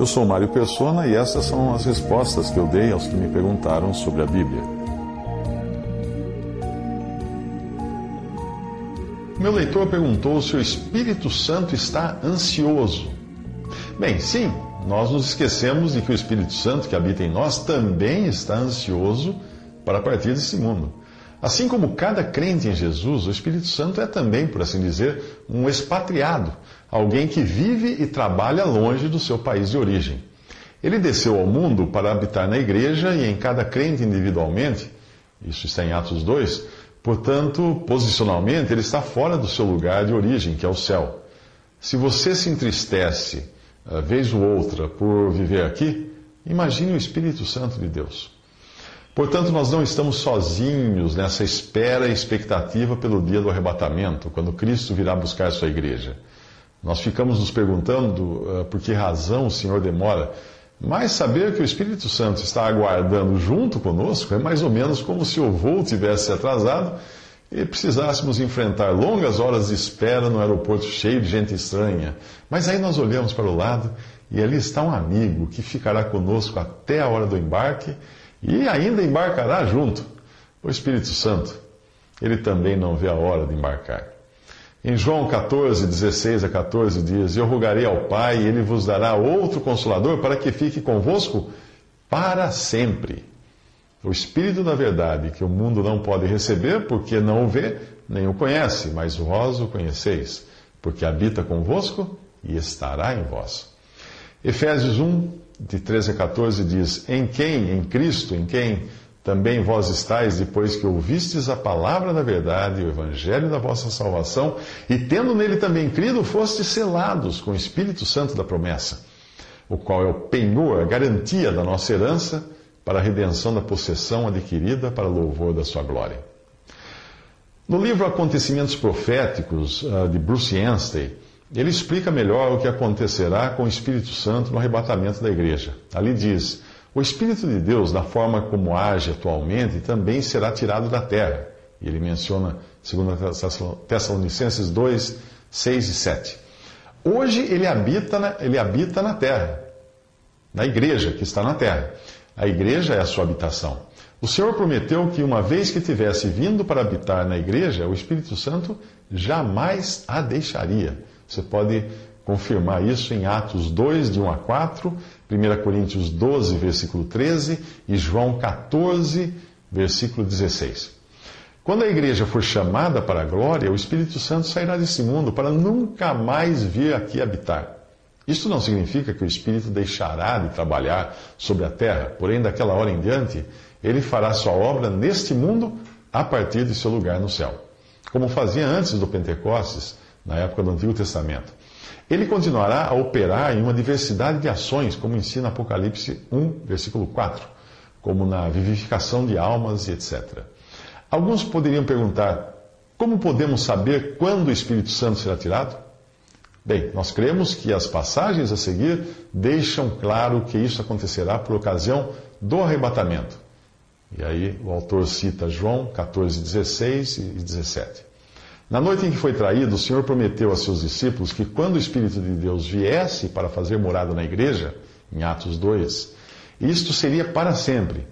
Eu sou Mário Persona e essas são as respostas que eu dei aos que me perguntaram sobre a Bíblia. Meu leitor perguntou se o Espírito Santo está ansioso. Bem, sim, nós nos esquecemos de que o Espírito Santo que habita em nós também está ansioso para partir desse mundo. Assim como cada crente em Jesus, o Espírito Santo é também, por assim dizer, um expatriado, alguém que vive e trabalha longe do seu país de origem. Ele desceu ao mundo para habitar na igreja e em cada crente individualmente, isso está em Atos 2, portanto, posicionalmente, ele está fora do seu lugar de origem, que é o céu. Se você se entristece, eh, vez ou outra, por viver aqui, imagine o Espírito Santo de Deus. Portanto, nós não estamos sozinhos nessa espera e expectativa pelo dia do arrebatamento, quando Cristo virá buscar sua igreja. Nós ficamos nos perguntando uh, por que razão o Senhor demora, mas saber que o Espírito Santo está aguardando junto conosco é mais ou menos como se o voo tivesse atrasado e precisássemos enfrentar longas horas de espera no aeroporto cheio de gente estranha. Mas aí nós olhamos para o lado e ali está um amigo que ficará conosco até a hora do embarque e ainda embarcará junto. O Espírito Santo, ele também não vê a hora de embarcar. Em João 14, 16 a 14 diz: Eu rogarei ao Pai, e ele vos dará outro consolador para que fique convosco para sempre. O Espírito da Verdade, que o mundo não pode receber, porque não o vê, nem o conhece, mas vós o conheceis, porque habita convosco e estará em vós. Efésios 1, de 13 a 14 diz: Em quem, em Cristo, em quem também vós estáis, depois que ouvistes a palavra da verdade, o evangelho da vossa salvação, e tendo nele também crido, fostes selados com o Espírito Santo da promessa, o qual é o penhor, a garantia da nossa herança, para a redenção da possessão adquirida para louvor da sua glória. No livro Acontecimentos Proféticos, ah, de Bruce Anstey, ele explica melhor o que acontecerá com o Espírito Santo no arrebatamento da igreja. Ali diz o Espírito de Deus, da forma como age atualmente, também será tirado da terra. Ele menciona, segundo Tessalonicenses 2, 6 e 7. Hoje ele habita, na, ele habita na terra, na igreja que está na terra. A igreja é a sua habitação. O Senhor prometeu que, uma vez que tivesse vindo para habitar na igreja, o Espírito Santo jamais a deixaria. Você pode confirmar isso em Atos 2, de 1 a 4, 1 Coríntios 12, versículo 13 e João 14, versículo 16. Quando a igreja for chamada para a glória, o Espírito Santo sairá desse mundo para nunca mais vir aqui habitar. Isto não significa que o Espírito deixará de trabalhar sobre a terra, porém, daquela hora em diante, ele fará sua obra neste mundo a partir de seu lugar no céu, como fazia antes do Pentecostes, na época do Antigo Testamento. Ele continuará a operar em uma diversidade de ações, como ensina Apocalipse 1, versículo 4, como na vivificação de almas e etc. Alguns poderiam perguntar: como podemos saber quando o Espírito Santo será tirado? Bem, nós cremos que as passagens a seguir deixam claro que isso acontecerá por ocasião do arrebatamento. E aí o autor cita João 14, 16 e 17. Na noite em que foi traído, o Senhor prometeu a seus discípulos que quando o Espírito de Deus viesse para fazer morada na igreja, em Atos 2, isto seria para sempre.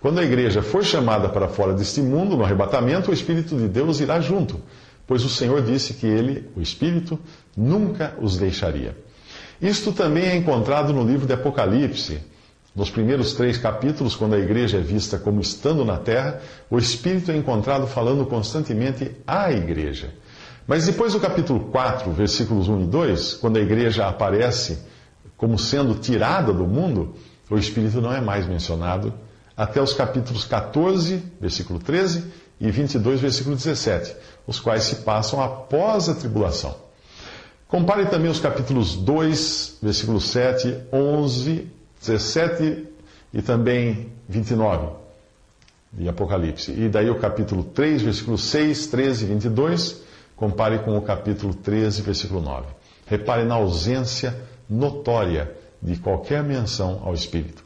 Quando a igreja for chamada para fora deste mundo, no arrebatamento, o Espírito de Deus irá junto, pois o Senhor disse que ele, o Espírito, nunca os deixaria. Isto também é encontrado no livro de Apocalipse, nos primeiros três capítulos, quando a igreja é vista como estando na terra, o Espírito é encontrado falando constantemente à igreja. Mas depois do capítulo 4, versículos 1 e 2, quando a igreja aparece como sendo tirada do mundo, o Espírito não é mais mencionado até os capítulos 14, versículo 13, e 22, versículo 17, os quais se passam após a tribulação. Compare também os capítulos 2, versículo 7, 11, 17 e também 29 de Apocalipse. E daí o capítulo 3, versículo 6, 13 e 22, compare com o capítulo 13, versículo 9. Repare na ausência notória de qualquer menção ao Espírito.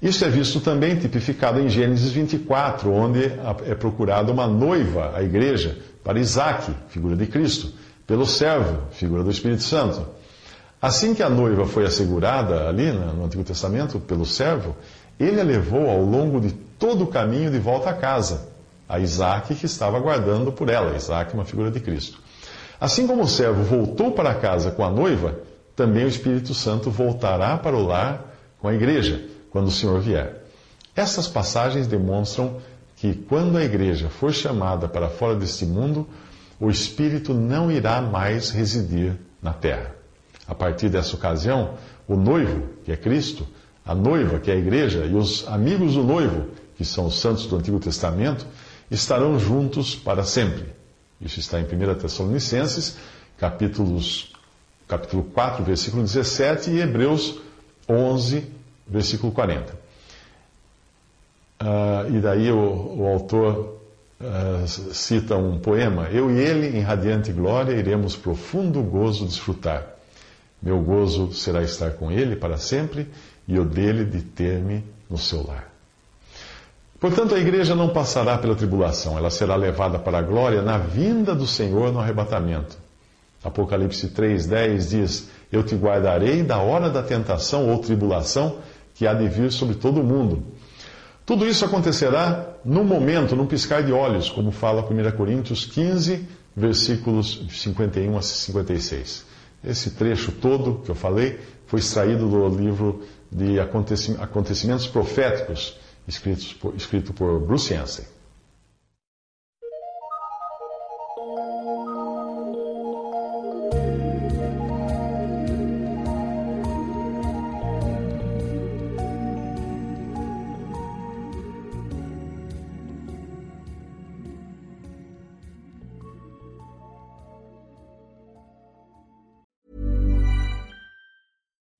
Isso é visto também tipificado em Gênesis 24, onde é procurada uma noiva, a igreja, para Isaac, figura de Cristo, pelo servo, figura do Espírito Santo. Assim que a noiva foi assegurada ali no Antigo Testamento pelo servo, ele a levou ao longo de todo o caminho de volta à casa, a Isaac que estava aguardando por ela, Isaac, uma figura de Cristo. Assim como o servo voltou para casa com a noiva, também o Espírito Santo voltará para o lar com a igreja, quando o Senhor vier. Estas passagens demonstram que quando a igreja for chamada para fora deste mundo, o Espírito não irá mais residir na terra. A partir dessa ocasião, o noivo, que é Cristo, a noiva, que é a igreja, e os amigos do noivo, que são os santos do Antigo Testamento, estarão juntos para sempre. Isso está em 1 Tessalonicenses, capítulos, capítulo 4, versículo 17, e Hebreus 11, versículo 40. Uh, ah, e daí o, o autor uh, cita um poema: Eu e ele, em radiante glória, iremos profundo gozo desfrutar. Meu gozo será estar com ele para sempre e o dele de ter-me no seu lar. Portanto, a igreja não passará pela tribulação, ela será levada para a glória na vinda do Senhor no arrebatamento. Apocalipse 3,10 diz: Eu te guardarei da hora da tentação ou tribulação que há de vir sobre todo o mundo. Tudo isso acontecerá num momento, num piscar de olhos, como fala 1 Coríntios 15, versículos 51 a 56. Esse trecho todo que eu falei foi extraído do livro de acontecimentos proféticos, escrito por, Bruce Yancey.